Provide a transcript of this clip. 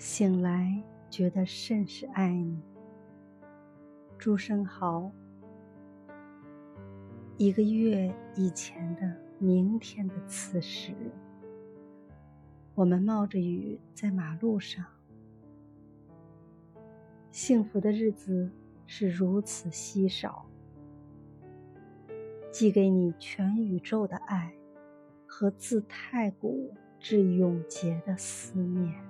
醒来觉得甚是爱你。朱生豪一个月以前的明天的此时。我们冒着雨在马路上。幸福的日子是如此稀少。寄给你全宇宙的爱和自太古至永劫的思念。